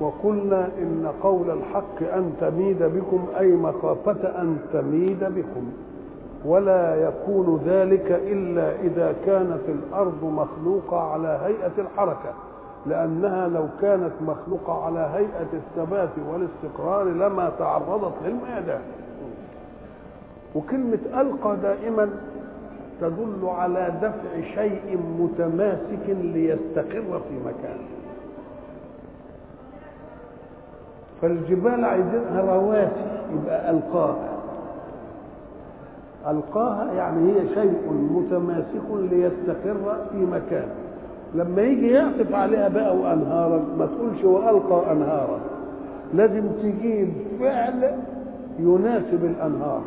وقلنا إن قول الحق أن تميد بكم أي مخافة أن تميد بكم. ولا يكون ذلك إلا إذا كانت الأرض مخلوقة على هيئة الحركة لأنها لو كانت مخلوقة على هيئة الثبات والاستقرار لما تعرضت للميادان وكلمة ألقى دائما تدل على دفع شيء متماسك ليستقر في مكانه. فالجبال عايزينها رواسي يبقى ألقاها. ألقاها يعني هي شيء متماسك ليستقر في مكان. لما يجي يعطف عليها بقى وأنهارا ما تقولش وألقى أنهارا. لازم تجيب فعل يناسب الأنهار.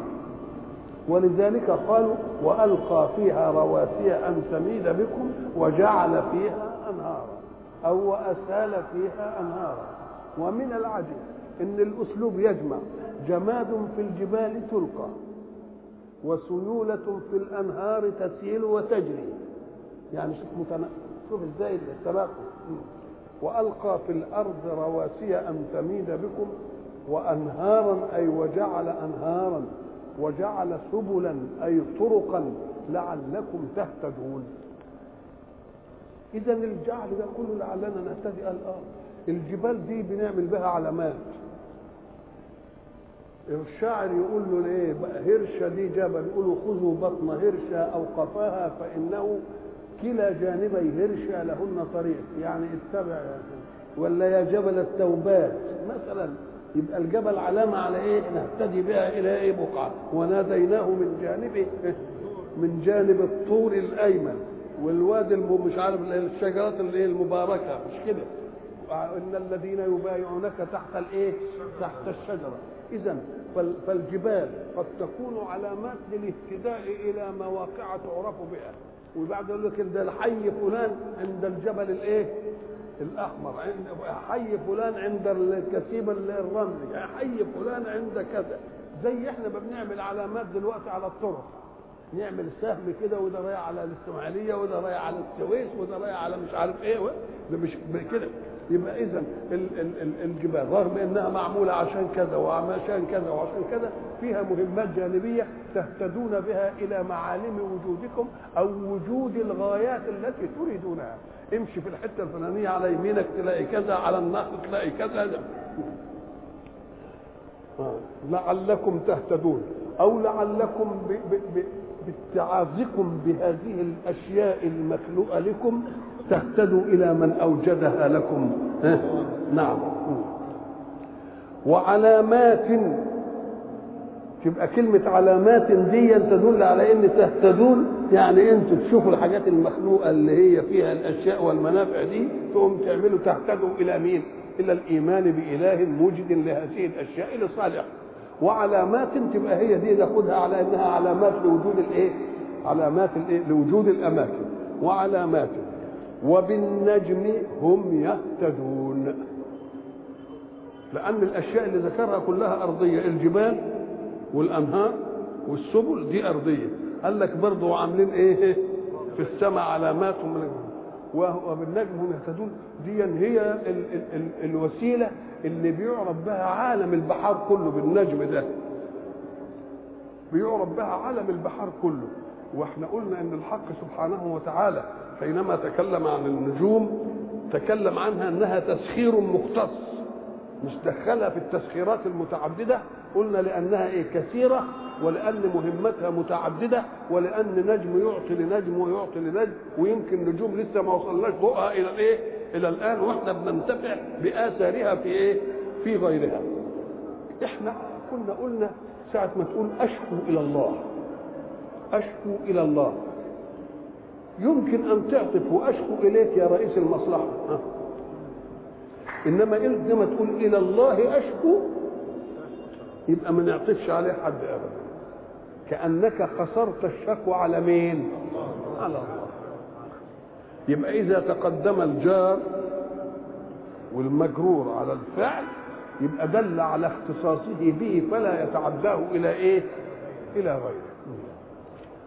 ولذلك قالوا وألقى فيها رواسي أن تميد بكم وجعل فيها أنهارا أو وأسال فيها أنهارا. ومن العجب إن الأسلوب يجمع. جماد في الجبال تلقى وسيولة في الأنهار تسيل وتجري. يعني شوف متنا... شوف إزاي التناقض. وألقى في الأرض رواسي أن تميد بكم وأنهارا أي وجعل أنهارا وجعل سبلا أي طرقا لعلكم تهتدون. اذا الجعل ده كله لعلنا نهتدي آه الجبال دي بنعمل بها علامات. الشاعر يقول له إيه هرشة دي جبل يقولوا خذوا بطن هرشة أو قفاها فإنه كلا جانبي هرشة لهن طريق. يعني اتبع ولا يا جبل التوبات. مثلا يبقى الجبل علامة على إيه؟ نهتدي بها إلى إيه بقعة. وناديناه من جانبه من جانب الطور الأيمن. والوادي مش عارف الشجرات اللي المباركة. مش كده؟ إن الذين يبايعونك تحت الإيه؟ تحت الشجرة. اذا فالجبال قد تكون علامات للاهتداء إلى مواقع تعرف بها. وبعد يقول لك ده الحي فلان عند الجبل الإيه؟ الأحمر عند حي فلان عند الكثيب الرملي حي فلان عند كذا. زي إحنا ما بنعمل علامات دلوقتي على الطرق. نعمل سهم كده وده رايح على الاسماعيليه وده رايح على السويس وده رايح على مش عارف إيه ده مش كده. يبقى اذا الجبال. رغم إنها معمولة عشان كذا وعشان كذا وعشان كذا فيها مهمات جانبية تهتدون بها إلى معالم وجودكم أو وجود الغايات التي تريدونها. امشي في الحتة الفلانية على يمينك تلاقي كذا على النهر تلاقي كذا. لعلكم تهتدون أو لعلكم ب ب ب بهذه الأشياء المخلوقة لكم تهتدوا إلى من أوجدها لكم ها؟ نعم وعلامات تبقى كلمة علامات دي تدل على إن تهتدون يعني أنتوا تشوفوا الحاجات المخلوقة اللي هي فيها الأشياء والمنافع دي تقوم تعملوا تهتدوا إلى مين؟ إلى الإيمان بإله موجد لهذه الأشياء لصالح وعلامات تبقى هي دي ناخدها على إنها علامات لوجود الإيه؟ علامات الإيه؟ لوجود الأماكن وعلامات وبالنجم هم يهتدون. لأن الأشياء اللي ذكرها كلها أرضية. الجبال والأنهار والسبل دي أرضية. قال لك برضه عاملين إيه؟ في السماء علامات وبالنجم هم يهتدون. دي هي ال ال ال الوسيلة اللي بيعرف بها عالم البحار كله بالنجم ده. بيعرف بها عالم البحار كله. وإحنا قلنا ان الحق سبحانه وتعالى حينما تكلم عن النجوم تكلم عنها انها تسخير مختص مش دخلها في التسخيرات المتعددة قلنا لأنها إيه؟ كثيرة ولأن مهمتها متعددة ولأن نجم يعطي لنجم ويعطي لنجم ويمكن نجوم لسه ما وصلناش ضوءها إلى الإيه؟ إلى الآن وإحنا بننتفع بآثارها في إيه؟ في غيرها. إحنا كنا قلنا ساعة ما تقول أشكو إلى الله. أشكو إلى الله. يمكن أن تعطف وأشكو إليك يا رئيس المصلحة. إنما انما تقول إلى الله أشكو يبقى ما نعطفش عليه حد ابدا. كأنك قصرت الشكوى على مين؟ على الله. يبقى إذا تقدم الجار والمجرور على الفعل يبقى دل على اختصاصه به فلا يتعداه إلى إيه؟ إلى غيره.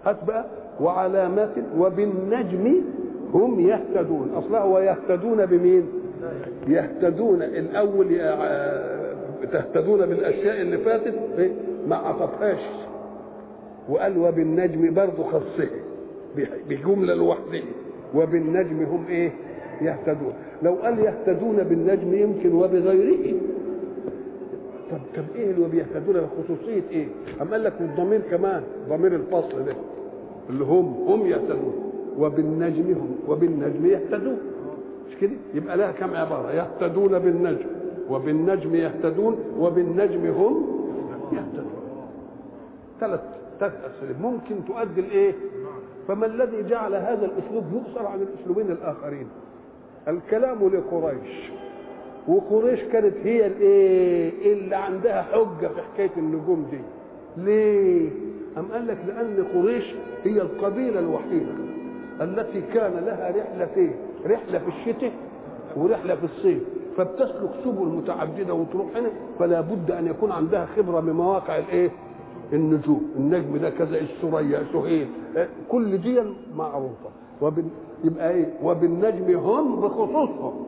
هات بقى وعلامات وبالنجم هم يهتدون. اصلها ويهتدون بمين؟ يهتدون. الأول تهتدون بالأشياء اللي فاتت؟ ما عطفهاش. وقال وبالنجم برضه خصه بجملة لوحده وبالنجم هم إيه؟ يهتدون. لو قال يهتدون بالنجم يمكن وبغيره طب طب إيه اللي بيهتدون بخصوصيه إيه؟ أم قال لك والضمير كمان؟ ضمير الفصل ده. اللي هم هم يهتدون. وبالنجم هم. وبالنجم يهتدون. مش كده؟ يبقى لها كم عبارة؟ يهتدون بالنجم. وبالنجم يهتدون. وبالنجم هم يهتدون. ثلاث ثلاث أسئلة. ممكن تؤدي الايه؟ فما الذي جعل هذا الأسلوب يؤثر عن الأسلوبين الآخرين؟ الكلام لقريش. وقريش كانت هي الايه؟ اللي عندها حجة في حكاية النجوم دي. ليه؟ أم قال لك لأن قريش هي القبيلة الوحيدة التي كان لها رحلتين رحلة في الشتاء ورحلة في الصيف. فبتسلك سبل متعددة وتروح هنا فلا بد أن يكون عندها خبرة بمواقع الإيه؟ النجوم. النجم ده كذا الثريا سهيل. كل دي معروفة. وبال... يبقى إيه؟ وبالنجم هم بخصوصهم.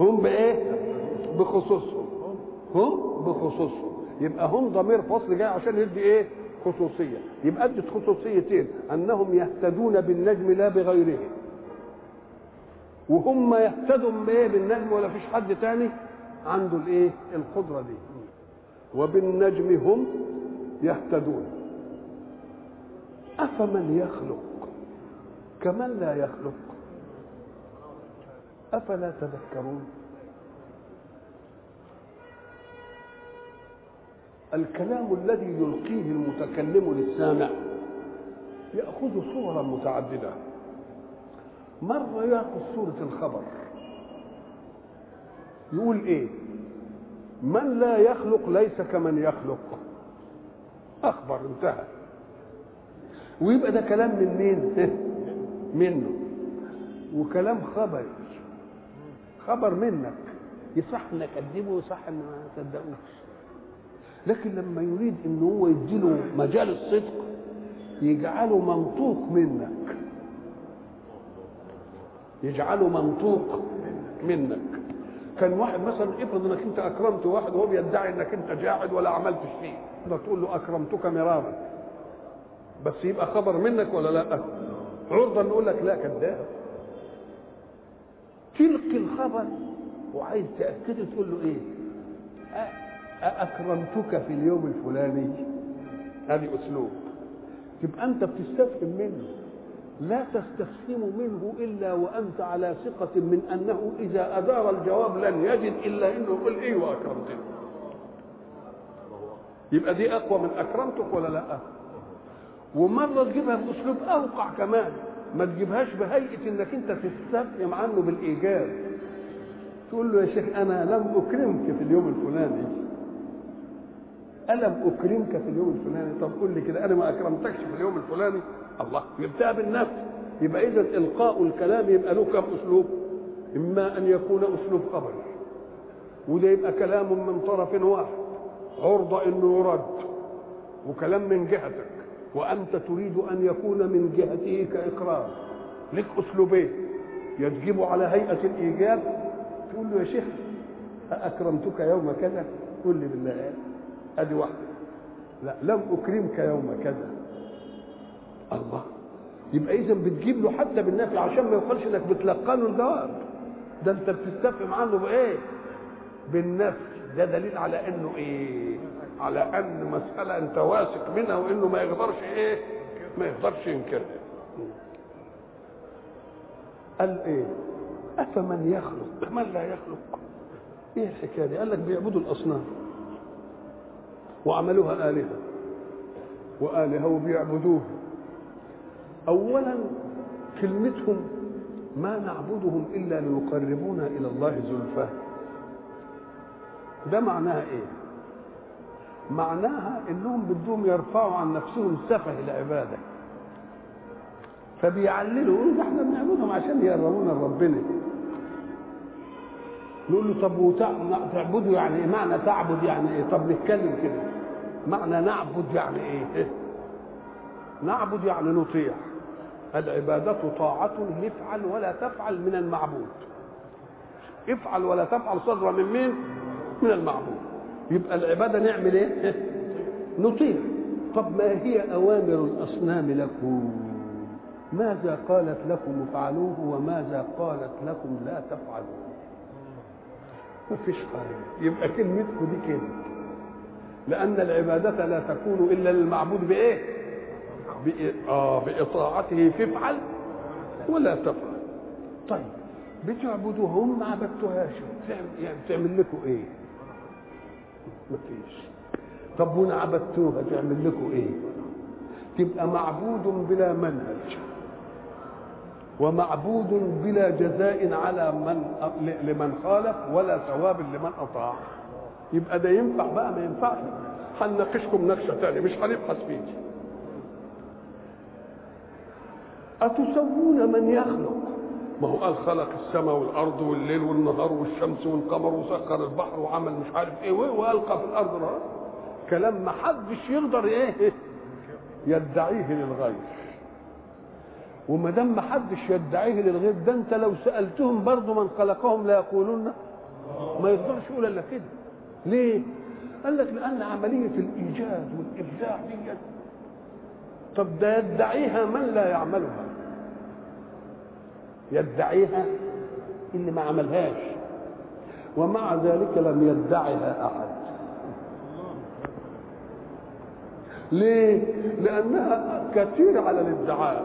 هم بإيه؟ بخصوصهم. هم بخصوصهم. يبقى هم ضمير فصل جاي عشان يدي إيه؟ خصوصية. يبقى أدت خصوصيتين. أنهم يهتدون بالنجم لا بغيره. وهم يهتدوا بايه بالنجم ولا فيش حد تاني عنده الإيه؟ القدرة دي. وبالنجم هم يهتدون. أفمن يخلق؟ كمن لا يخلق؟ أفلا تذكرون؟ الكلام الذي يلقيه المتكلم للسامع يأخذ صورا متعددة. مره ياخذ صورة الخبر؟ يقول إيه؟ من لا يخلق ليس كمن يخلق. أخبر انتهى. ويبقى ده كلام من مين؟ منه. وكلام خبري. خبر منك. يصح ان اكذبه ويصح ان ما اصدقوش لكن لما يريد إن هو يديله مجال الصدق يجعله منطوق منك. يجعله منطوق منك. كان واحد مثلا افرض إنك أنت أكرمت واحد وهو بيدعي إنك أنت جاحد ولا عملتش فيه تقدر تقول له أكرمتك مرارا. بس يبقى خبر منك ولا لأ؟ عرضا نقول لك لا كذاب. تلقي الخبر وعايز تأكده تقول له إيه؟ أأكرمتك في اليوم الفلاني؟ هذه أسلوب. تبقى أنت بتستفهم منه. لا تستفهم منه إلا وأنت على ثقة من أنه إذا أدار الجواب لن يجد إلا أنه يقول إيوه أكرمتني يبقى دي أقوى من أكرمتك ولا لأ؟ ومرة تجيبها بأسلوب أوقع كمان. ما تجيبهاش بهيئة إنك أنت تستفهم عنه بالإيجاب. تقول له يا شيخ أنا لم أكرمك في اليوم الفلاني. ألم أكرمك في اليوم الفلاني؟ طب قول لي كده أنا ما أكرمتكش في اليوم الفلاني؟ الله يبدأ بالنفس يبقى إذا إلقاء الكلام يبقى له كم أسلوب؟ إما أن يكون أسلوب خبر وده يبقى كلام من طرف واحد. عرضة إنه يرد وكلام من جهتك. وأنت تريد أن يكون من جهته كإقرار. لك أسلوبين يجب على هيئة الإيجاب. تقول له يا شيخ أكرمتك يوم كذا؟ قل لي بالله. أدي واحدة. لا لم أكرمك يوم كذا. الله. يبقى اذا بتجيب له حتى بالنفي عشان ما يقولش إنك بتلقى له الجواب. ده أنت بتستفهم عنه بإيه؟ بالنفي ده دليل على إنه إيه؟ على أن مسألة أنت واثق منها وإنه ما يقدرش إيه؟ ما يقدرش ينكرها قال إيه؟ أفمن يخلق؟ من لا يخلق؟ إيه الحكاية دي؟ قال لك بيعبدوا الأصنام وعملوها آلهة. وآلهة وبيعبدوه أولا كلمتهم ما نعبدهم إلا ليقربونا إلى الله زلفى. ده معناها إيه؟ معناها إنهم بدهم يرفعوا عن نفسهم سفه العباده فبيعللوا يقولوا ده إحنا بنعبدهم عشان يقربونا لربنا. نقول له طب تعبدوا يعني إيه؟ معنى تعبد يعني إيه؟ طب نتكلم كده. معنى نعبد يعني إيه؟ نعبد يعني نطيع. العبادة طاعة نفعل ولا تفعل من المعبود. افعل ولا تفعل صدر من مين؟ من المعبود. يبقى العبادة نعمل إيه؟ نطيع طب ما هي أوامر الأصنام لكم؟ ماذا قالت لكم؟ افعلوه وماذا قالت لكم؟ لا تفعلوه ما فيش حاجة يبقى كلمتكم دي كده. لأن العبادة لا تكون إلا للمعبود بإيه؟ بإ- آه بإطاعته فافعل ولا تفعل. طيب بتعبدوهم ما عبدتوهاش. يعني تعمل لكم إيه؟ مفيش. طب وان عبدتوها تعمل لكم إيه؟ تبقى معبود بلا منهج. ومعبود بلا جزاء على من لمن خالف ولا ثواب لمن أطاع. يبقى ده ينفع بقى ما ينفعش. هنناقشكم نقشه ثانية مش هنبحث فيه أتسوون من يخلق؟ ما هو قال خلق السماء والأرض والليل والنهار والشمس والقمر وسخر البحر وعمل مش عارف إيه وألقى في الأرض نهار كلام ما حدش يقدر إيه يدعيه للغير وما دام ما حدش يدعيه للغير ده أنت لو سألتهم برضه من خلقهم لا يقولون ما يقدرش يقول إلا كده. ليه؟ قال لك لأن عملية الإيجاد والإبداع دي طب ده يدعيها من لا يعملها. يدعيها اللي ما عملهاش. ومع ذلك لم يدعها أحد. ليه؟ لأنها كثير على الادعاء.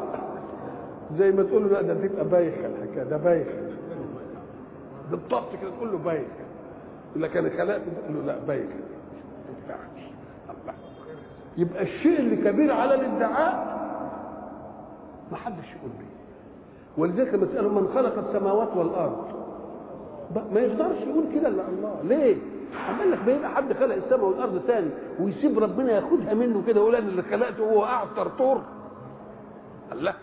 زي ما تقول له لا ده تبقى بايخه الحكاية ده بايخ. بالضبط كده تقول له بايخ. يقول لك أنا تقول له لا بايخ. يبقى الشيء اللي كبير على الادعاء ما حدش يقول به ولذلك لما تسأله من خلق السماوات والأرض ما يقدرش يقول كده إلا الله. ليه؟ قال لك بيبقى حد خلق السماء والأرض ثاني ويسيب ربنا ياخدها منه كده ويقول أنا اللي خلقته وهو قاعد طرطور الله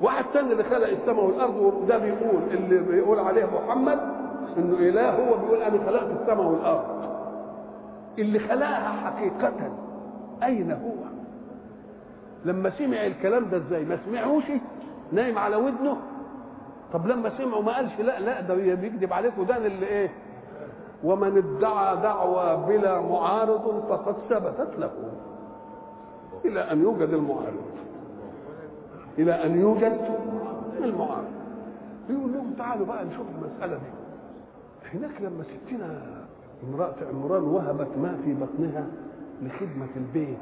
واحد تاني اللي خلق السماء والأرض وده بيقول اللي بيقول عليه محمد إنه إله هو بيقول أنا خلقت السماء والأرض. اللي خلقها حقيقة أين هو؟ لما سمع الكلام ده إزاي؟ ما سمعوش؟ نايم على ودنه. طب لما سمعوا ما قالش لا لا ده بيكذب عليكم ده اللي إيه؟ ومن ادعى دعوى بلا معارض فقد ثبتت له. إلى أن يوجد المعارض. إلى أن يوجد المعارض. يقول لهم تعالوا بقى نشوف المسألة دي. هناك لما ستنا امرأة عمران وهبت ما في بطنها لخدمة البيت.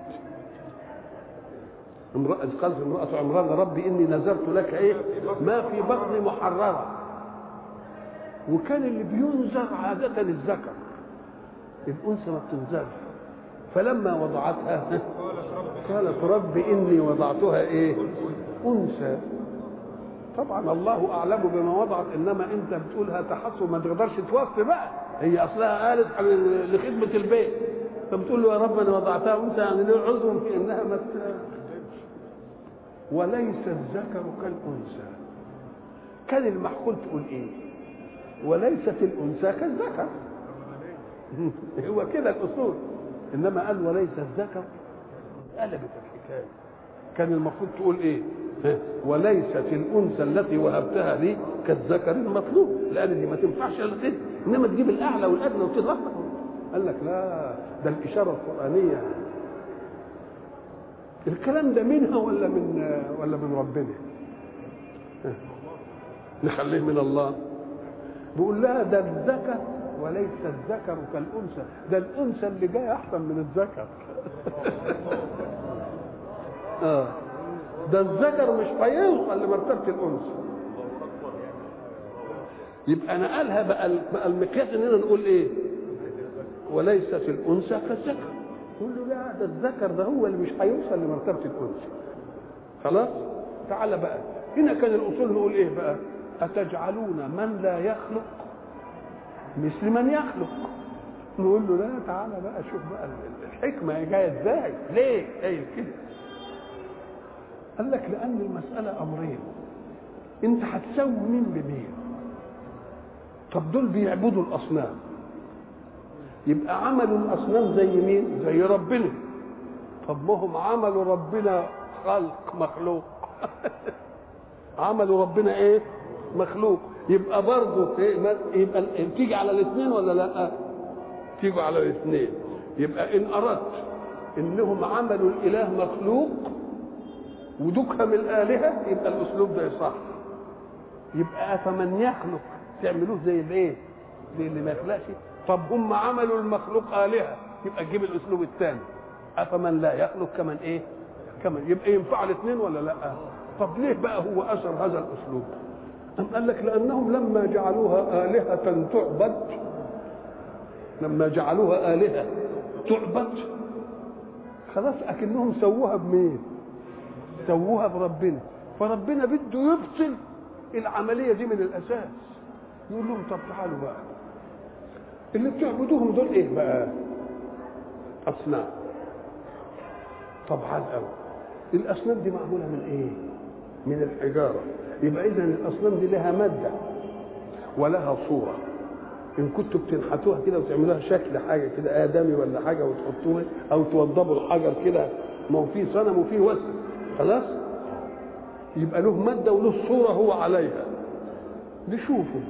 امرأة قالت امرأة عمران ربي إني نذرت لك إيه؟ ما في بطني محررة. وكان اللي بينذر عادة الذكر. الأنثى ما بتنذرش. فلما وضعتها قالت رب إني وضعتها إيه؟ أنثى. طبعا الله أعلم بما وضعت إنما أنت بتقولها تحصل ما تقدرش توفي بقى. هي أصلها قالت لخدمة البيت. فبتقول له يا رب أنا وضعتها أنثى يعني له عذر في إنها ما وليس الذكر كالأنثى. كان المحكول تقول إيه؟ وليست الأنثى كالذكر. هو كده الأصول. إنما قال وليس الذكر. قلبت الحكاية. كان المفروض تقول إيه؟ وليست الأنثى التي وهبتها لي كالذكر المطلوب لأن دي ما تنفعش إلا كده إنما تجيب الأعلى والأدنى وتضغط قال لك لا ده الإشارة القرآنية. الكلام ده منها ولا من ولا من ربنا؟ نخليه من الله. بيقول لها ده الذكر وليس الذكر كالأنثى. ده الأنثى اللي جاية أحسن من الذكر. آه. ده الذكر مش هيوصل لمرتبة الأنثى. يبقى نقلها بقى بقى المقياس إننا نقول إيه؟ وليست الأنثى كالذكر. يقول له لا ده الذكر ده هو اللي مش هيوصل لمرتبة الانثى خلاص؟ تعال بقى. هنا كان الأصول نقول إيه بقى؟ أتجعلون من لا يخلق مثل من يخلق. نقول له لا تعالى بقى شوف بقى الحكمة جاية إزاي؟ ليه جاي كده؟ قال لك لأن المسألة أمرين. أنت هتساوي مين بمين؟ طب دول بيعبدوا الأصنام. يبقى عملوا الأصنام زي مين؟ زي ربنا. طب ما هم عملوا ربنا خلق مخلوق. عملوا ربنا إيه؟ مخلوق. يبقى برضه يبقى تيجي على الاثنين ولا لأ؟ تيجوا على الاثنين. يبقى إن أردت إنهم عملوا الإله مخلوق ودكهم الآلهة يبقى الأسلوب ده صح. يبقى أفمن يخلق تعملوه زي الإيه؟ زي اللي ما يخلقش طب هم عملوا المخلوق آلهة؟ يبقى تجيب الأسلوب الثاني. أفمن لا يخلق؟ كمن إيه؟ كمن. يبقى ينفع الاثنين ولا لأ؟ طب ليه بقى هو أثر هذا الأسلوب؟ أم قال لك لأنهم لما جعلوها آلهة تعبد لما جعلوها آلهة تعبد خلاص أكنهم سووها بمين؟ سووها بربنا. فربنا بده يبطل العملية دي من الأساس. يقول لهم طب تعالوا بقى. اللي بتعبدوهم دول إيه بقى؟ أصنام. طبعا قوي الأصنام دي معمولة من إيه؟ من الحجارة. يبقى إذا الأصنام دي لها مادة ولها صورة. إن كنتوا بتنحتوها كده وتعملوها شكل حاجة كده آدمي ولا حاجة وتحطوها أو توضبوا الحجر كده ما هو فيه صنم وفيه وسم. خلاص؟ يبقى له مادة وله صورة هو عليها. نشوفوا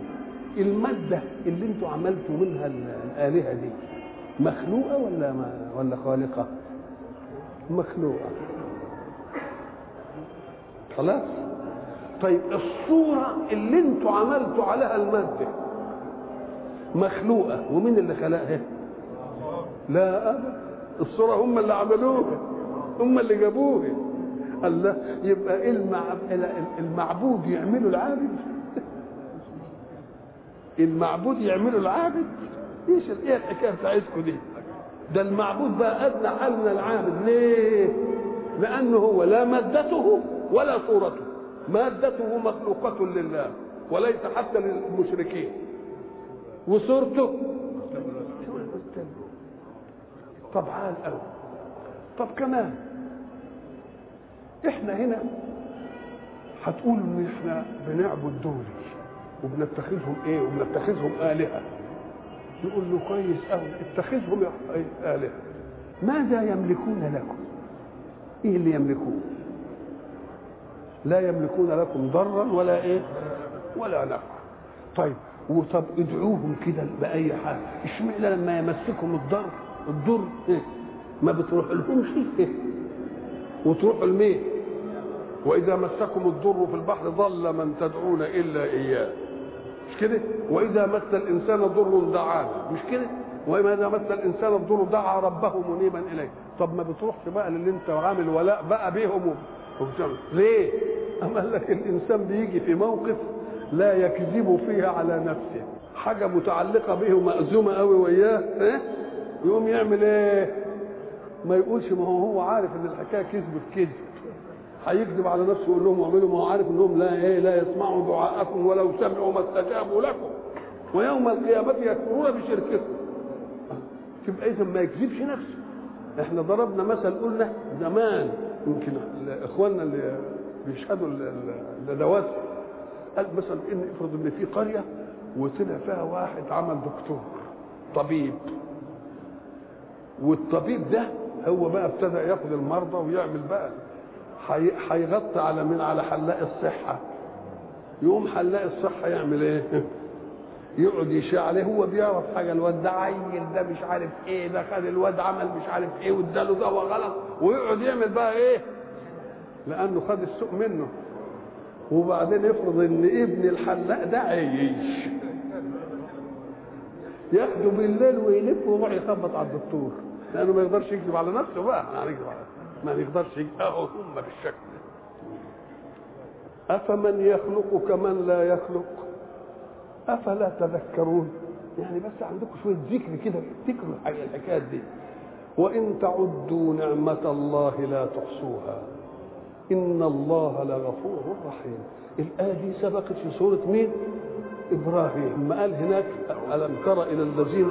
المادة اللي أنتوا عملتوا منها الآلهة دي مخلوقة ولا ما ولا خالقة؟ مخلوقة. خلاص؟ طيب الصورة اللي أنتوا عملتوا عليها المادة مخلوقة ومين اللي خلقها؟ لا أبدا الصورة هم اللي عملوها هم اللي جابوها. الله يبقى المعبود يعملوا العابد؟ المعبود يعملوا العابد إيش إيه الحكاية بتاعتكم دي؟ ده المعبود بقى ادنى حال من العابد ليه؟ لأنه هو لا مادته ولا صورته. مادته مخلوقة لله وليس حتى للمشركين. وصورته؟ طب عال قوي طب كمان. إحنا هنا هتقول ان إحنا بنعبد دول وبنتخذهم إيه؟ وبنتخذهم آلهة. نقول له كويس قوي اتخذهم آلهة. ماذا يملكون لكم؟ إيه اللي يملكون؟ لا يملكون لكم ضرا ولا إيه؟ ولا نفعا طيب وطب ادعوهم كده بأي حاجة اشمعنى لما يمسكم الضر الضر إيه؟ ما بتروح لهمش إيه؟ وتروحوا لمين؟ وإذا مسكم الضر في البحر ضل من تدعون إلا إياه. مش كده؟ وإذا مس الإنسان ضر دعانا مش كده؟ وإذا مس الإنسان الضر دعا ربه منيبا إليه. طب ما بتروحش بقى للي انت عامل ولاء بقى بيهم ليه؟ قال لك الإنسان بيجي في موقف لا يكذب فيها على نفسه. حاجة متعلقة به ومأزومة قوي وياه إيه؟ يقوم يعمل إيه؟ ما يقولش ما هو هو عارف إن الحكاية كذب كذب. هيكذب على نفسه ويقول لهم اعملوا ما هو عارف انهم لا إيه لا يسمعوا دعاءكم ولو سمعوا ما استجابوا لكم. ويوم القيامة يكفرون بشرككم تبقى إذا ما يكذبش نفسه. إحنا ضربنا مثل قلنا زمان يمكن إخواننا اللي بيشهدوا الندوات قال مثلا إن افرض إن في قرية وطلع فيها واحد عمل دكتور طبيب. والطبيب ده هو بقى ابتدى ياخد المرضى ويعمل بقى هيغطي على من على حلاق الصحة. يقوم حلاق الصحة يعمل إيه؟ يقعد يشاع عليه. هو بيعرف حاجة الواد ده عيل ده مش عارف إيه ده خد الواد عمل مش عارف إيه واداله دواء غلط ويقعد يعمل بقى إيه؟ لأنه خد السوق منه. وبعدين يفرض إن ابن الحلاق ده عيش ياخده بالليل ويلف ويروح يخبط على الدكتور. لأنه ما يقدرش يكذب على نفسه بقى. ما يقدرش يكذب اهو هم بالشكل أفمن يخلق كمن لا يخلق؟ أفلا تذكرون؟ يعني بس عندكم شوية ذكر كده افتكروا الحكايات دي. وإن تعدوا نعمة الله لا تحصوها. إن الله لغفور رحيم. الآية دي سبقت في سورة مين؟ إبراهيم. ما قال هناك؟ ألم تر إلى الذين؟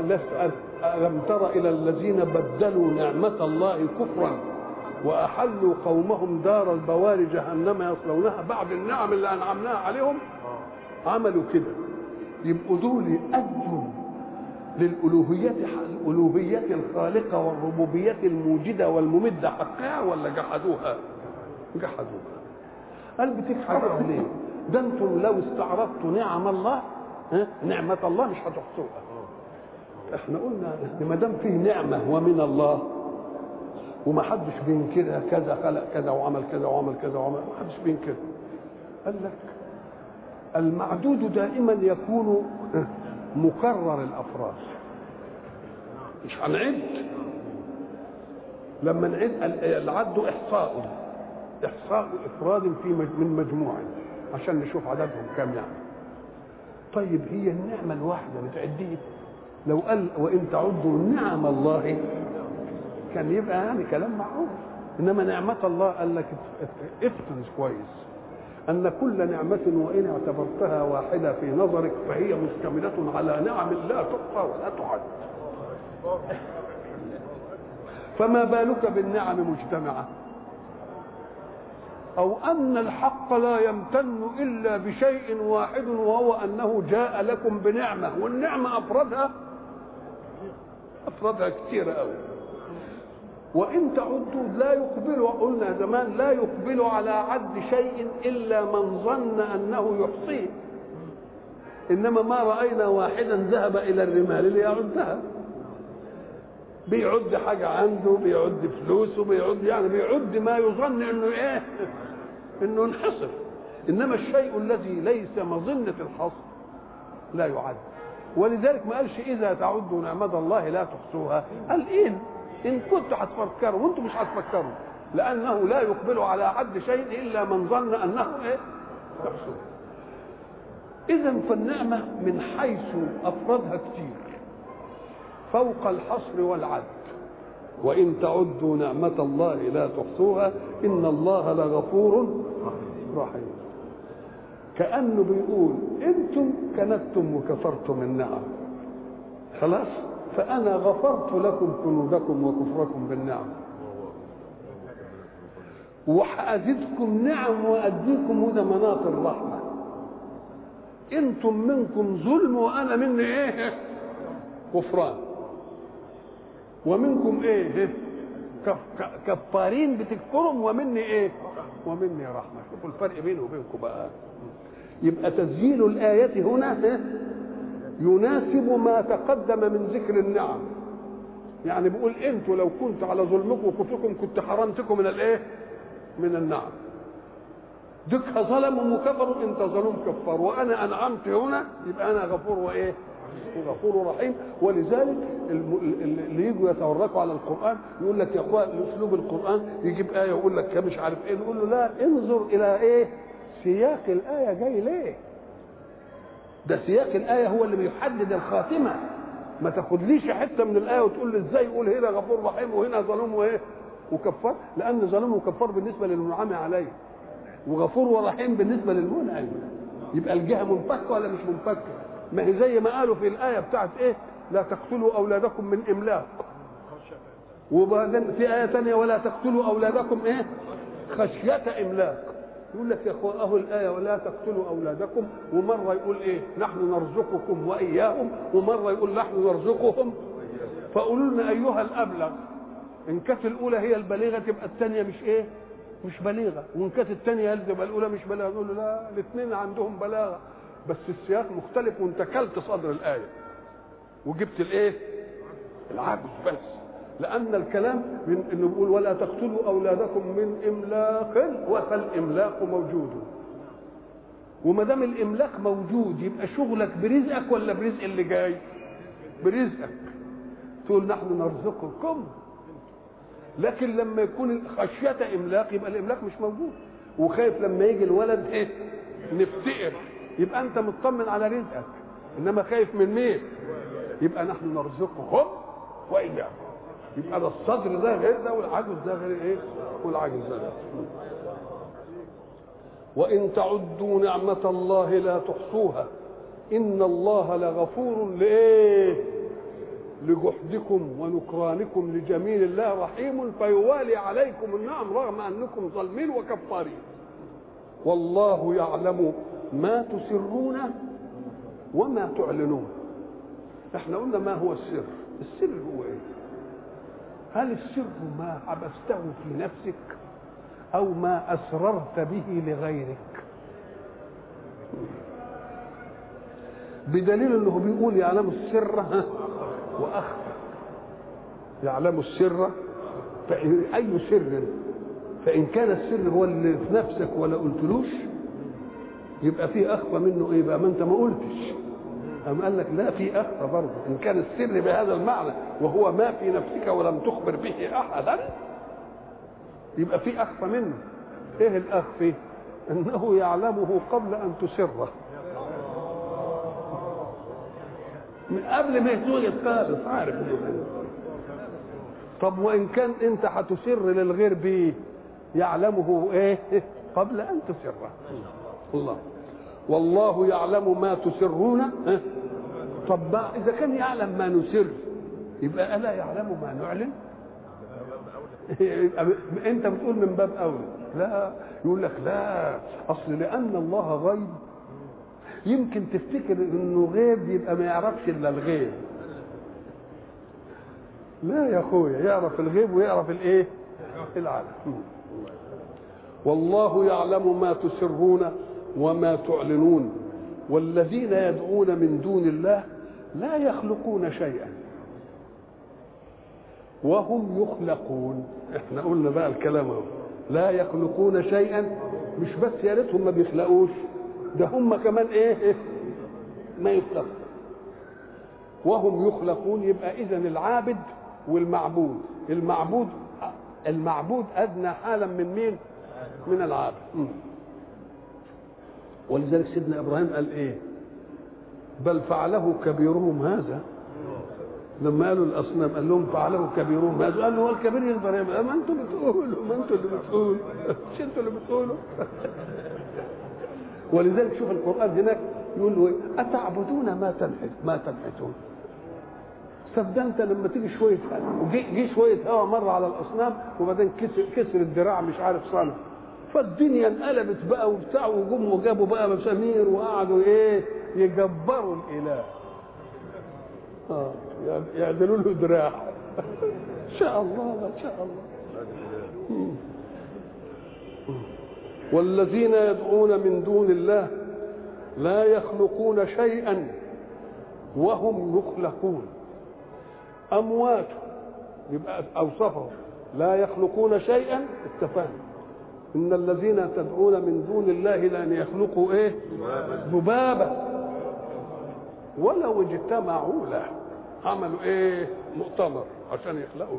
لست ألم تر إلى الذين بدلوا نعمة الله كفرا وأحلوا قومهم دار البوار جهنم يصلونها بعد النعم اللي أنعمناها عليهم عملوا كده يبقوا دول ادوا للألوهية الألوهية الخالقة والربوبية الموجدة والممدة حقها ولا جحدوها؟ جحدوها قال بتجحدوها ليه؟ ده أنتم لو استعرضتوا نعم الله ها؟ نعمة الله مش هتحصوها إحنا قلنا ما دام فيه نعمة ومن الله وما حدش بينكرها كذا خلق كذا وعمل كذا وعمل كذا وعمل ما حدش بينكرها قال لك المعدود دائما يكون مكرر الافراد مش هنعد؟ لما نعد العد إحصاء إحصاء إفراد في من مجموع عشان نشوف عددهم كام يعني. طيب هي النعمة الواحدة بتعديه؟ لو قال وإن تعدوا نعم الله كان يبقى يعني كلام معروف. إنما نعمة الله قال لك افتن كويس. أن كل نعمة وإن اعتبرتها واحدة في نظرك فهي مشتملة على نعم لا تحصى ولا تعد. فما بالك بالنعم مجتمعة؟ أو أن الحق لا يمتن إلا بشيء واحد وهو أنه جاء لكم بنعمة والنعمة افرادها افرادها كثيرة قوي وإن تعدوا لا يقبل قلنا زمان لا يقبل على عد شيء إلا من ظن أنه يحصيه. إنما ما رأينا واحدا ذهب إلى الرمال ليعدها. بيعد حاجة عنده بيعد فلوسه بيعد يعني بيعد ما يظن إنه إيه إنه انحصر. إنما الشيء الذي ليس مظنة الحصر لا يعد. ولذلك ما قالش إذا تعدوا نعمه الله لا تحصوها. قال إن إن كنتوا هتفكروا وأنتم مش هتفكروا لأنه لا يقبل على عد شيء إلا من ظن أنه إيه؟ يحصوه. اذا فالنعمة من حيث أفرادها كتير. فوق الحصر والعد. وإن تعدوا نعمة الله لا تحصوها إن الله لغفور رحيم. كأنه بيقول أنتم كنتم وكفرتم النعم. خلاص؟ فأنا غفرت لكم كنودكم وكفركم بالنعم. وحأزدكم نعم وأديكم ضمانات الرحمة. أنتم منكم ظلم وأنا مني إيه؟ كفران. ومنكم إيه؟ كفارين بتكفرهم ومني إيه؟ ومني رحمة. شوفوا الفرق بيني وبينكم بقى. يبقى تسجيل الآية هنا يناسب ما تقدم من ذكر النعم. يعني بيقول أنتوا لو كنت على ظلمكم وكفركم كنت حرمتكم من الإيه؟ من النعم. دك ظلموا وكفروا انت ظلم كفار. وأنا أنعمت هنا يبقى أنا غفور وإيه؟ غفور رحيم. ولذلك اللي يجوا يتورطوا على القرآن يقول لك يا إخوان اسلوب القرآن يجيب آية يقول لك مش عارف إيه نقول له لا انظر إلى إيه؟ سياق الآية جاي ليه؟ ده سياق الآية هو اللي بيحدد الخاتمة. ما تاخدليش حتة من الآية وتقول لي إزاي يقول هنا غفور رحيم وهنا ظلوم وإيه؟ وكفار؟ لأن ظلوم وكفار بالنسبة للمنعم عليه. وغفور ورحيم بالنسبة للمنعم. يبقى الجهة منفكة ولا مش منفكة؟ ما هي زي ما قالوا في الآية بتاعت إيه؟ لا تقتلوا أولادكم من إملاق. وبعدين في آية ثانية ولا تقتلوا أولادكم إيه؟ خشية إملاق. يقول لك يا أخوان أهو الآية ولا تقتلوا أولادكم. ومرة يقول إيه؟ نحن نرزقكم وإياهم. ومرة يقول نحن نرزقهم. فقولوا لنا أيها الأبلغ إن كانت الأولى هي البليغة تبقى الثانية مش إيه؟ مش بليغة. وإن كانت الثانية تبقى الأولى مش بليغة. نقول له لا الاثنين عندهم بلاغه بس السياق مختلف وانت كلت صدر الآية. وجبت الإيه؟ العجز بس. لأن الكلام من إنه بيقول ولا تقتلوا أولادكم من إملاق فالاملاق موجود. وما دام الإملاق موجود يبقى شغلك برزقك ولا برزق اللي جاي؟ برزقك. تقول نحن نرزقكم. لكن لما يكون خشية إملاق يبقى الإملاق مش موجود. وخايف لما يجي الولد إيه؟ نفتقر. يبقى أنت مطمن على رزقك. إنما خايف من مين؟ يبقى نحن نرزقهم وإياكم يبقى ده الصدر ده غير ده والعجز ده غير إيه؟ والعجز ده غير. وإن تعدوا نعمة الله لا تحصوها إن الله لغفور لإيه؟ لجحدكم ونكرانكم لجميل الله رحيم فيوالي عليكم النعم رغم أنكم ظالمين وكفارين. والله يعلم ما تسرون وما تعلنون. إحنا قلنا ما هو السر؟ السر هو إيه؟ هل السر ما حبسته في نفسك أو ما أسررت به لغيرك؟ بدليل إنه بيقول يعلم السر ها وأخفى. يعلم السر فإن أي سر؟ فإن كان السر هو اللي في نفسك ولا قلتلوش يبقى في أخفى منه إيه بقى؟ ما أنت ما قلتش. أم قال لك لا في أخفى برضه. إن كان السر بهذا المعنى وهو ما في نفسك ولم تخبر به أحدا يبقى في أخفى منه. إيه الأخفي؟ أنه يعلمه قبل أن تسره. من قبل ما يتوجد خالص عارف إنه طب وإن كان أنت هتسر للغير به يعلمه إيه؟ قبل أن تسره. الله. والله يعلم ما تسرون طب ما إذا كان يعلم ما نسر يبقى ألا يعلم ما نعلن؟ يبقى أنت بتقول من باب اولى لا. يقول لك لا. أصل لأن الله غيب. يمكن تفتكر إنه غيب يبقى ما يعرفش إلا الغيب. لا يا أخويا يعرف الغيب ويعرف الإيه؟ العالم. والله يعلم ما تسرون وما تعلنون. والذين يدعون من دون الله لا يخلقون شيئا. وهم يخلقون. إحنا قلنا بقى الكلام اهو. لا يخلقون شيئا مش بس يا ريتهم ما بيخلقوش ده هم كمان إيه؟ ما يخلقوا. وهم يخلقون يبقى اذا العابد والمعبود. المعبود المعبود أدنى حالا من مين؟ من العابد. ولذلك سيدنا إبراهيم قال إيه؟ بل فعله كبيرهم هذا لما قالوا الأصنام قال لهم فعله كبيرهم هذا قال له هو الكبير يقدر يعمل ما أنتم بتقولوا ما أنتم اللي بتقولوا. مش أنتوا اللي بتقولوا. ولذلك شوف القرآن هناك يقول له إيه؟ أتعبدون ما تنحت ما تنحتون؟ طب ده انت لما تيجي شوية وجي شوية هوا مرة على الأصنام وبعدين كسر كسر الذراع مش عارف صنم فالدنيا انقلبت بقى وبتاع وجم وجابوا بقى مسامير وقعدوا إيه؟ يجبروا الإله. آه. يعدلوا له دراع إن شاء الله إن شاء الله. والذين يدعون من دون الله لا يخلقون شيئا وهم يخلقون. أموات يبقى أوصفهم. لا يخلقون شيئا اتفقنا إن الذين تدعون من دون الله لن يخلقوا إيه؟ ذبابه ولو اجتمعوا له عملوا إيه؟ مؤتمر عشان يخلقوا.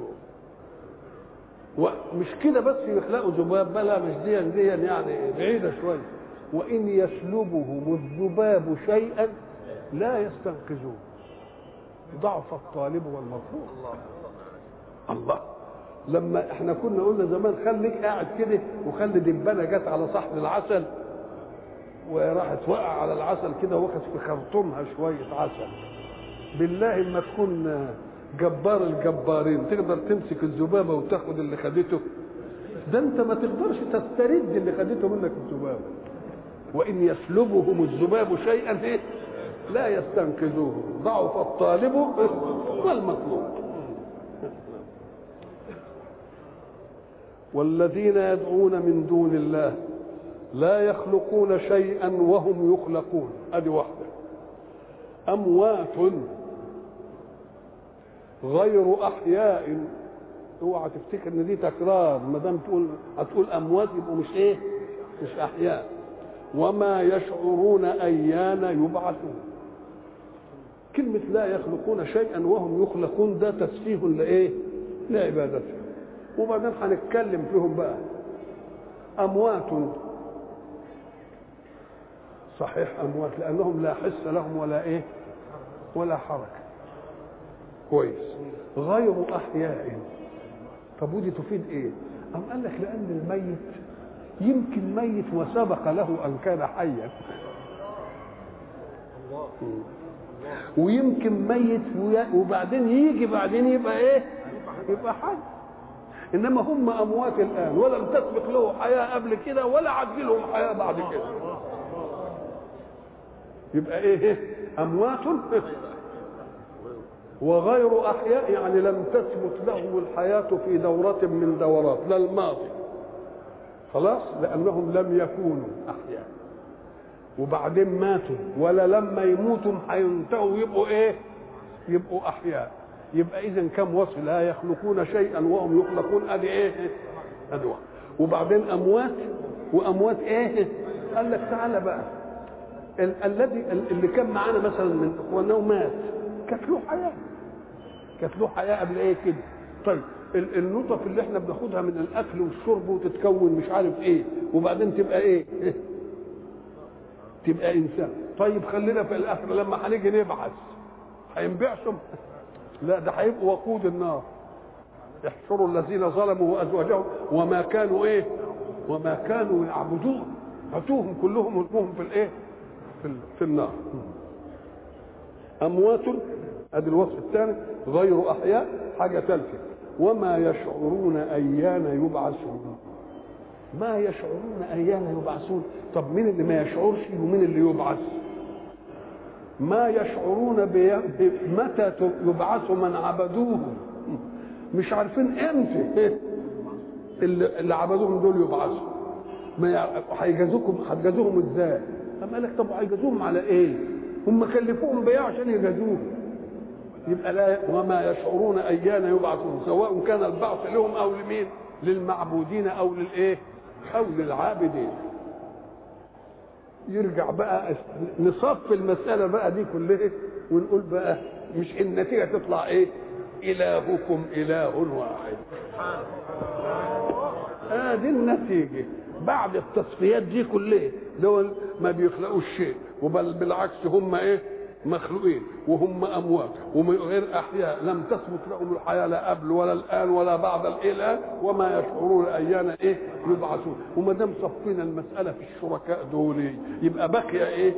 ومش كده بس يخلقوا ذباب بلا مش دي دي يعني بعيدة شوية وإن يسلبهم الذباب شيئا لا يستنقذوه. ضعف الطالب والمطلوب الله. الله لما إحنا كنا قلنا زمان خليك قاعد كده وخلي دبانة جت على صحن العسل وراحت وقع على العسل كده واخد في خرطومها شوية عسل. بالله ما تكون جبار الجبارين. تقدر تمسك الذبابة وتاخد اللي خدته ده انت ما تقدرش تسترد اللي خدته منك الذبابة. وإن يسلبهم الذباب شيئا إيه؟ لا يستنقذوه. ضعف الطالب والمطلوب. والذين يدعون من دون الله لا يخلقون شيئا وهم يخلقون. ادي واحدة. أموات غير أحياء. اوعى تفتكر إن دي تكرار. ما دام تقول هتقول أموات يبقوا مش إيه؟ مش أحياء. وما يشعرون أيان يبعثون. كلمة لا يخلقون شيئا وهم يخلقون ده تسفيه لإيه؟ لعبادتهم وبعدين هنتكلم فيهم بقى. أموات. صحيح أموات لأنهم لا حس لهم ولا إيه؟ ولا حركة. كويس. غير أحياء. طب ودي تفيد إيه؟ أم قال لك لأن الميت يمكن ميت وسبق له أن كان حيا. ويمكن ميت وبعدين يجي بعدين يبقى إيه؟ يبقى حي. إنما هم أموات الآن ولم تسبق له حياة قبل كده ولا عد لهم حياة بعد كده. يبقى إيه؟ أموات. وغير أحياء يعني لم تثبت له الحياة في دورة من دورات لا الماضي. خلاص؟ لأنهم لم يكونوا أحياء. وبعدين ماتوا ولا لما يموتوا هينتهوا يبقوا إيه؟ يبقوا أحياء. يبقى اذا كم وصف؟ لا يخلقون شيئا وهم يخلقون ادي إيه؟ ادي واحد وبعدين أموات وأموات إيه؟ قال لك تعالى بقى. ال- الذي اللي كان معانا مثلا من إخواننا ومات كانت له حياة. كانت له حياة قبل إيه كده. طيب ال- النطف اللي إحنا بناخدها من الأكل والشرب وتتكون مش عارف إيه وبعدين تبقى إيه؟ تبقى إنسان. طيب خلينا في الآخر لما هنيجي نبعث هينبعثوا؟ لا ده هيبقوا وقود النار. احشروا الذين ظلموا وأزواجهم وما كانوا إيه؟ وما كانوا يعبدون. هاتوهم كلهم ارموهم في الإيه؟ في, في النار. أموات أدي الوصف الثاني غير أحياء حاجة ثالثه وما يشعرون أيان يبعثون. ما يشعرون أيان يبعثون؟ طب مين اللي ما يشعرش ومين اللي يبعث؟ ما يشعرون بي... متى يبعث من عبدوهم مش عارفين إمتى اللي, عبدوهم دول يبعثوا. ما هيجازوكم هتجازوهم إزاي؟ اما قال لك طب هيجازوهم على إيه؟ هم كلفوهم بيه عشان يجازوهم يبقى لا وما يشعرون أيان يبعثون سواء كان البعث لهم أو لمين؟ للمعبودين أو للإيه؟ أو للعابدين. يرجع بقى نصف المسألة بقى دي كلها ونقول بقى مش النتيجة تطلع إيه؟ إلهكم إله واحد. آه دي النتيجة. بعد التصفيات دي كلها دول ما بيخلقوش شيء وبل بالعكس هم إيه؟ مخلوقين وهم أموات وغير أحياء لم تثبت لهم الحياة لا قبل ولا الآن ولا بعد الان وما يشعرون أيان إيه؟ يبعثون. وما دام صفينا المسألة في الشركاء دول يبقى بقي إيه؟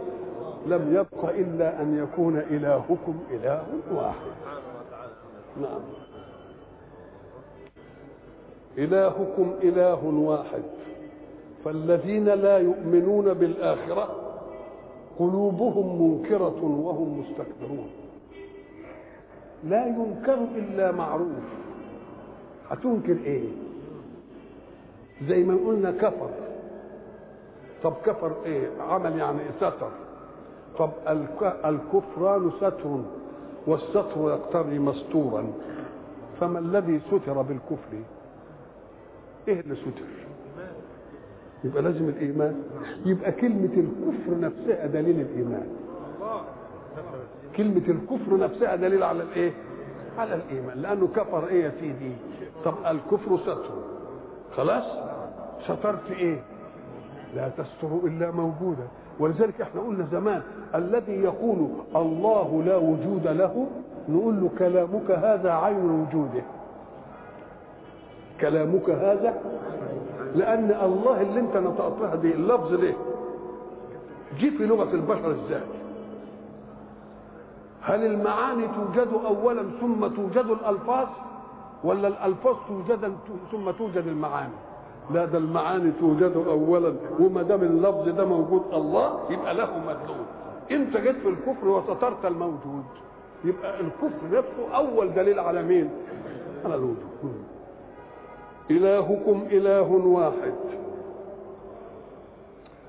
لم يبق إلا أن يكون إلهكم إله واحد. نعم. إلهكم إله واحد. فالذين لا يؤمنون بالآخرة قلوبهم منكرة وهم مستكبرون. لا ينكر إلا معروف. هتنكر إيه؟ زي ما قلنا كفر. طب كفر إيه؟ عمل يعني ستر. طب الك- الكفران ستر والستر يقتضي مستورا. فما الذي ستر بالكفر؟ إيه اللي ستر؟ يبقى لازم الإيمان. يبقى كلمة الكفر نفسها دليل الإيمان. كلمة الكفر نفسها دليل على الإيه؟ على الإيمان. لأنه كفر إيه يا سيدي؟ طب الكفر ستر. خلاص؟ سترت إيه؟ لا تستر إلا موجودا. ولذلك إحنا قلنا زمان الذي يقول الله لا وجود له نقول له كلامك هذا عين وجوده. كلامك هذا لأن الله اللي انت نطقتها دي اللفظ ده جه في لغة البشر إزاي؟ هل المعاني توجد اولا ثم توجد الألفاظ؟ ولا الألفاظ توجد ثم توجد المعاني؟ لا ده المعاني توجد اولا وما دام اللفظ ده موجود الله يبقى له مدلول. انت جيت في الكفر وسترت الموجود. يبقى الكفر نفسه أول دليل على مين؟ على الوجود. إلهكم إله واحد.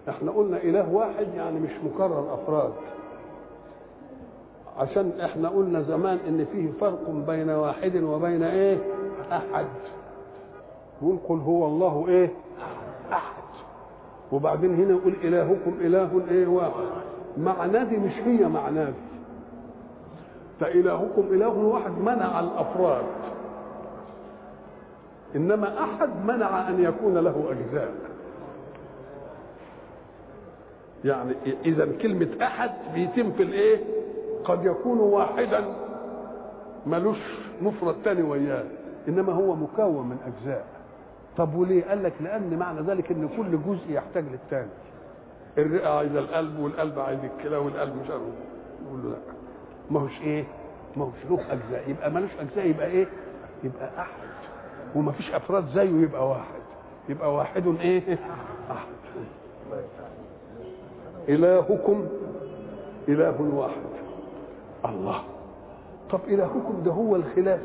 إحنا قلنا إله واحد يعني مش مكرر أفراد. عشان إحنا قلنا زمان إن فيه فرق بين واحد وبين إيه؟ أحد. نقول قل هو الله إيه؟ أحد. وبعدين هنا يقول إلهكم إله إيه واحد. معناه دي مش هي معناه فإلهكم إله واحد منع الأفراد. إنما أحد منع أن يكون له أجزاء. يعني إذا كلمة أحد بيتم في الايه قد يكون واحدا ملوش مفرد تاني وياه إنما هو مكون من أجزاء. طب وليه؟ قال لك لأن معنى ذلك إن كل جزء يحتاج للتاني. الرئه عايزه القلب والقلب عايز الكلى والقلب مش عارف يقول له لا. ما هوش إيه؟ ما هوش له أجزاء. يبقى ملوش أجزاء يبقى إيه؟ يبقى أحد. وما فيش أفراد زيه يبقى واحد. يبقى واحد إيه؟ احد إلهكم إله واحد. الله. طب إلهكم ده هو الخلاف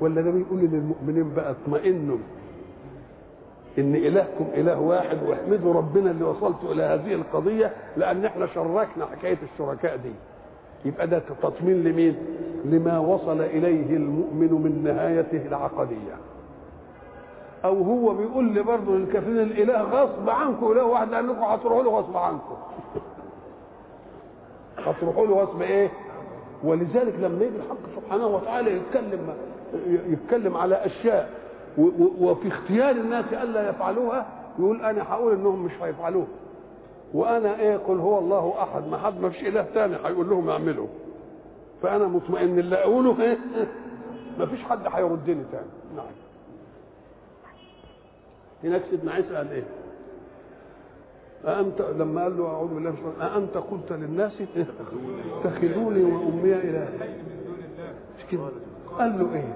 ولا ده بيقول للمؤمنين بقى اطمئنوا إن إلهكم إله واحد واحمدوا ربنا اللي وصلتوا إلى هذه القضية لأن إحنا شركنا حكاية الشركاء دي. يبقى ده تطمين لمين؟ لما وصل إليه المؤمن من نهايته العقدية. أو هو بيقول لي برضه للكافرين الإله غصب عنكم إله واحد لانكم هتروحوا له غصب عنكم. هتروحوا له غصب إيه؟ ولذلك لما يجي الحق سبحانه وتعالى يتكلم يتكلم على أشياء وفي اختيار الناس ألا يفعلوها يقول أنا هقول إنهم مش هيفعلوها وأنا إيه؟ قل هو الله أحد ما حد ما فيش إله ثاني هيقول لهم اعملوا. فأنا مطمئن اللي أقوله إيه؟ ما فيش حد هيردني ثاني نعم. هناك سيدنا عيسى قال إيه؟ أأنت لما قال له أعوذ بالله من الشيطان أأنت قلت للناس اتخذوني وأمي إلى مش كده؟ قال له إيه؟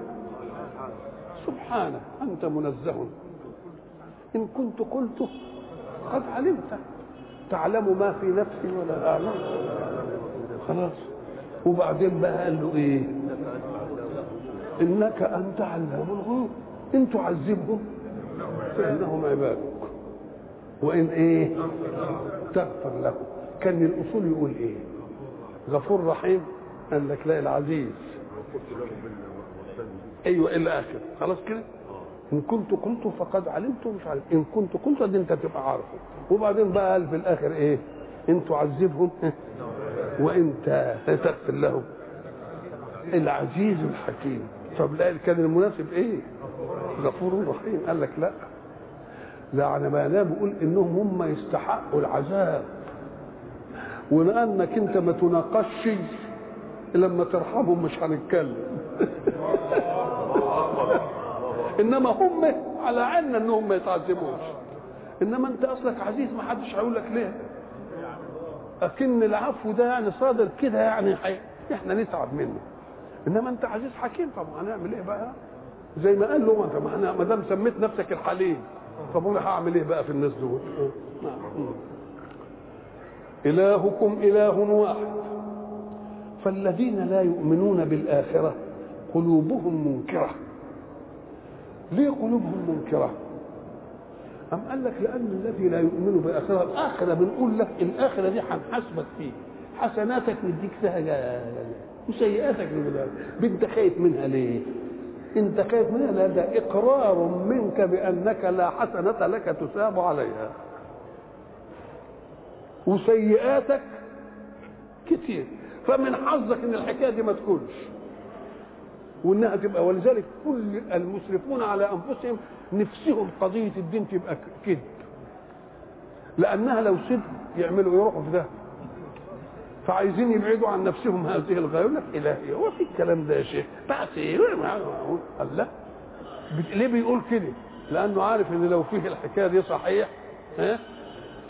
سبحانك أنت منزه. إن كنت قلته قد علمت. تعلم ما في نفسي ولا أعلم خلاص. وبعدين بقى قال له إيه؟ إنك أنت علام الغيوب. إن تعذبهم فإنهم عبادك. وإن إيه؟ تغفر لهم. كان الأصول يقول إيه؟ غفور رحيم قال لك لا العزيز. أيوه إلى اخره خلاص كده؟ إن كنت قلت فقد علمت مش عارف إن كنت قلت دي أنت تبقى عارفه. وبعدين بقى قال في الآخر إيه؟ إن تعذبهم. وانت تغفر لهم. العزيز الحكيم. طب لا كان المناسب إيه؟ غفور رحيم. قال لك لا. ما أنا بقول إنهم هم يستحقوا العذاب. ولأنك أنت ما تناقشش لما ترحمهم مش هنتكلم. إنما هم على عنا إنهم ما يتعذبوش. إنما أنت أصلك عزيز ما حدش هيقول لك ليه. اكن العفو ده يعني صادر كده يعني حي... إحنا نتعب منه. إنما أنت عزيز حكيم طب هنعمل إيه بقى؟ زي ما قال له انت ما دام سميت نفسك الحليم. طب أنا هعمل إيه بقى في الناس دول؟ إلهكم إله واحد. فالذين لا يؤمنون بالآخرة قلوبهم منكرة. ليه قلوبهم منكرة؟ أم قال لك لأن الذي لا يؤمن بالآخرة الآخرة بنقول لك الآخرة دي هنحاسبك فيه. حسناتك نديك فيها وسيئاتك نقول انت خايف منها ليه؟ انت خايف منها لا ده إقرار منك بأنك لا حسنة لك تثاب عليها. وسيئاتك كتير. فمن حظك إن الحكاية دي ما تكونش. وإنها تبقى. ولذلك كل المسرفون على أنفسهم نفسهم قضية الدين تبقى كذب. لأنها لو صدق يعملوا يروحوا في ده فعايزين يبعدوا عن نفسهم هذه الغايه يقول لك إلهي هو في الكلام ده يا شيخ؟ بس إيه قال لا. ليه بيقول كده؟ لأنه عارف إن لو فيه الحكاية دي صحيح ها؟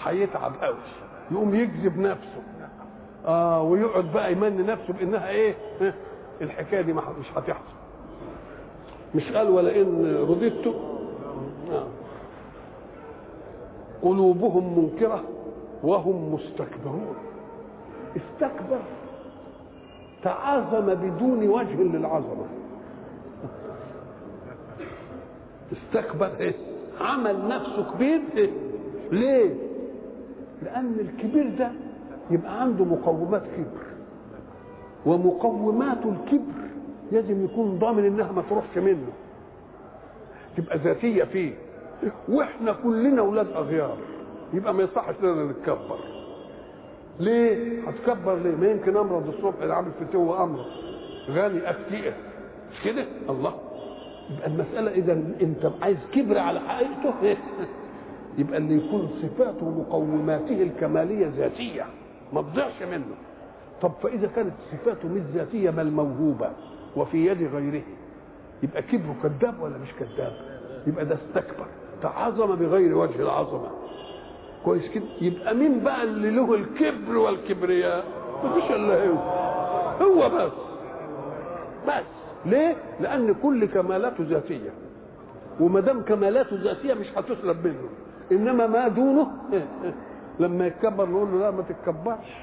هيتعب قوي يقوم يكذب نفسه. آه ويقعد بقى يمن نفسه بإنها إيه؟ ها؟ الحكاية دي مش هتحصل. مش قال ولئن رددت آه. قلوبهم منكرة وهم مستكبرون. استكبر. تعاظم بدون وجه للعظمة. استكبر إيه؟ عمل نفسه كبير إيه؟ ليه؟ لأن الكبير ده يبقى عنده مقومات كبر. ومقومات الكبر لازم يكون ضامن إنها ما تروحش منه. تبقى ذاتية فيه. وإحنا كلنا أولاد أغيار. يبقى ما يصحش لنا نتكبر. ليه؟ هتكبر ليه؟ ما يمكن أمرض الصبح اللي عامل فتوه أمرض. غني أفتئة. مش كده؟ الله. يبقى المسألة إذا أنت عايز كبر على حقيقته يبقى اللي يكون صفاته ومقوماته الكمالية ذاتية. ما تضيعش منه. طب فإذا كانت صفاته مش ذاتية بل موهوبه وفي يد غيره. يبقى كبره كذاب ولا مش كذاب؟ يبقى ده استكبر. تعظم بغير وجه العظمة. كويس كده. يبقى مين بقى اللي له الكبر والكبرياء؟ مفيش إلا هو. هو بس. بس. ليه؟ لأن كل كمالاته ذاتية. وما دام كمالاته ذاتية مش هتسلب منه. إنما ما دونه؟ لما يتكبر نقول له لا ما تتكبرش.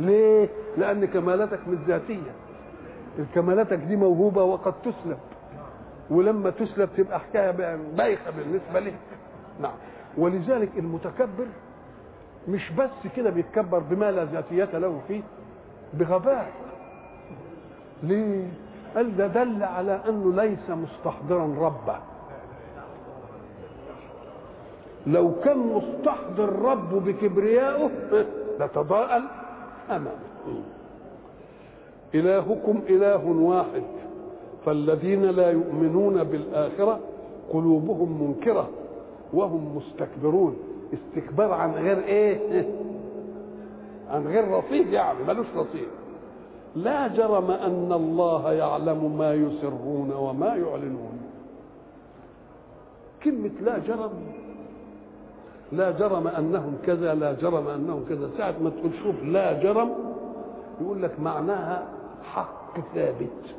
ليه؟ لأن كمالاتك مش ذاتية. الكمالاتك دي موهوبة وقد تسلب. ولما تسلب تبقى حكاية بايخة بالنسبة لك نعم. ولذلك المتكبر مش بس كده بيتكبر بما لا ذاتية له فيه بغباء. ليه؟ قال ده دل على أنه ليس مستحضرا ربه. لو كان مستحضر ربه بكبريائه لتضاءل أمامه. إلهكم إله واحد فالذين لا يؤمنون بالآخرة قلوبهم منكرة. وهم مستكبرون. استكبار عن غير إيه؟ عن غير رصيد يعني ملوش رصيد. لا جرم أن الله يعلم ما يسرون وما يعلنون. كلمة لا جرم لا جرم أنهم كذا لا جرم أنهم كذا. ساعة ما تقول شوف لا جرم يقول لك معناها حق ثابت.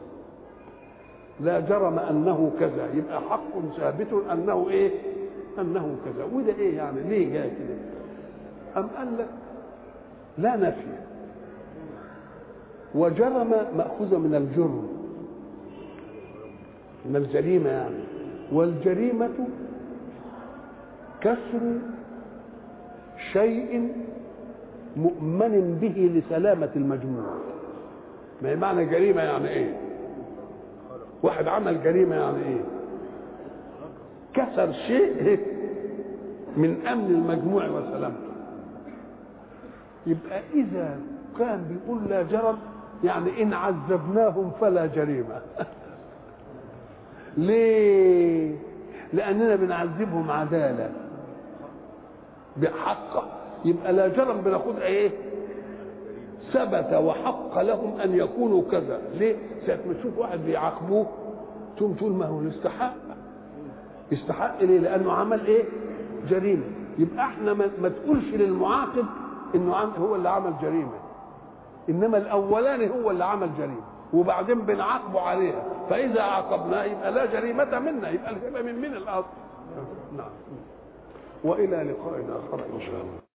لا جرم أنه كذا يبقى حق ثابت أنه إيه؟ أنه كذا. وده إيه يعني؟ ليه جاي كده؟ أم قال لك لا نفي وجرم مأخوذة من الجرم. من الجريمة يعني. والجريمة كسر شيء مؤمن به لسلامة المجموع. ما معنى جريمة يعني إيه؟ واحد عمل جريمة يعني إيه؟ كسر شيء من أمن المجموع وسلامته. يبقى إذا كان بيقول لا جرم يعني إن عذبناهم فلا جريمة. ليه؟ لأننا بنعذبهم عداله بحق. يبقى لا جرم بناخد إيه؟ ثبت وحق لهم أن يكونوا كذا. ليه؟ ساعه ما تشوف واحد بيعاقبوه تقوم تقول ما هو يستحق. يستحق ليه؟ لأنه عمل إيه؟ جريمة. يبقى إحنا ما تقولش للمعاقب إنه هو اللي عمل جريمة. إنما الأولاني هو اللي عمل جريمة وبعدين بنعاقبه عليها. فإذا عاقبناه يبقى لا جريمة منا يبقى يبقى من من الاصل نعم. وإلى لقاء آخر إن شاء الله.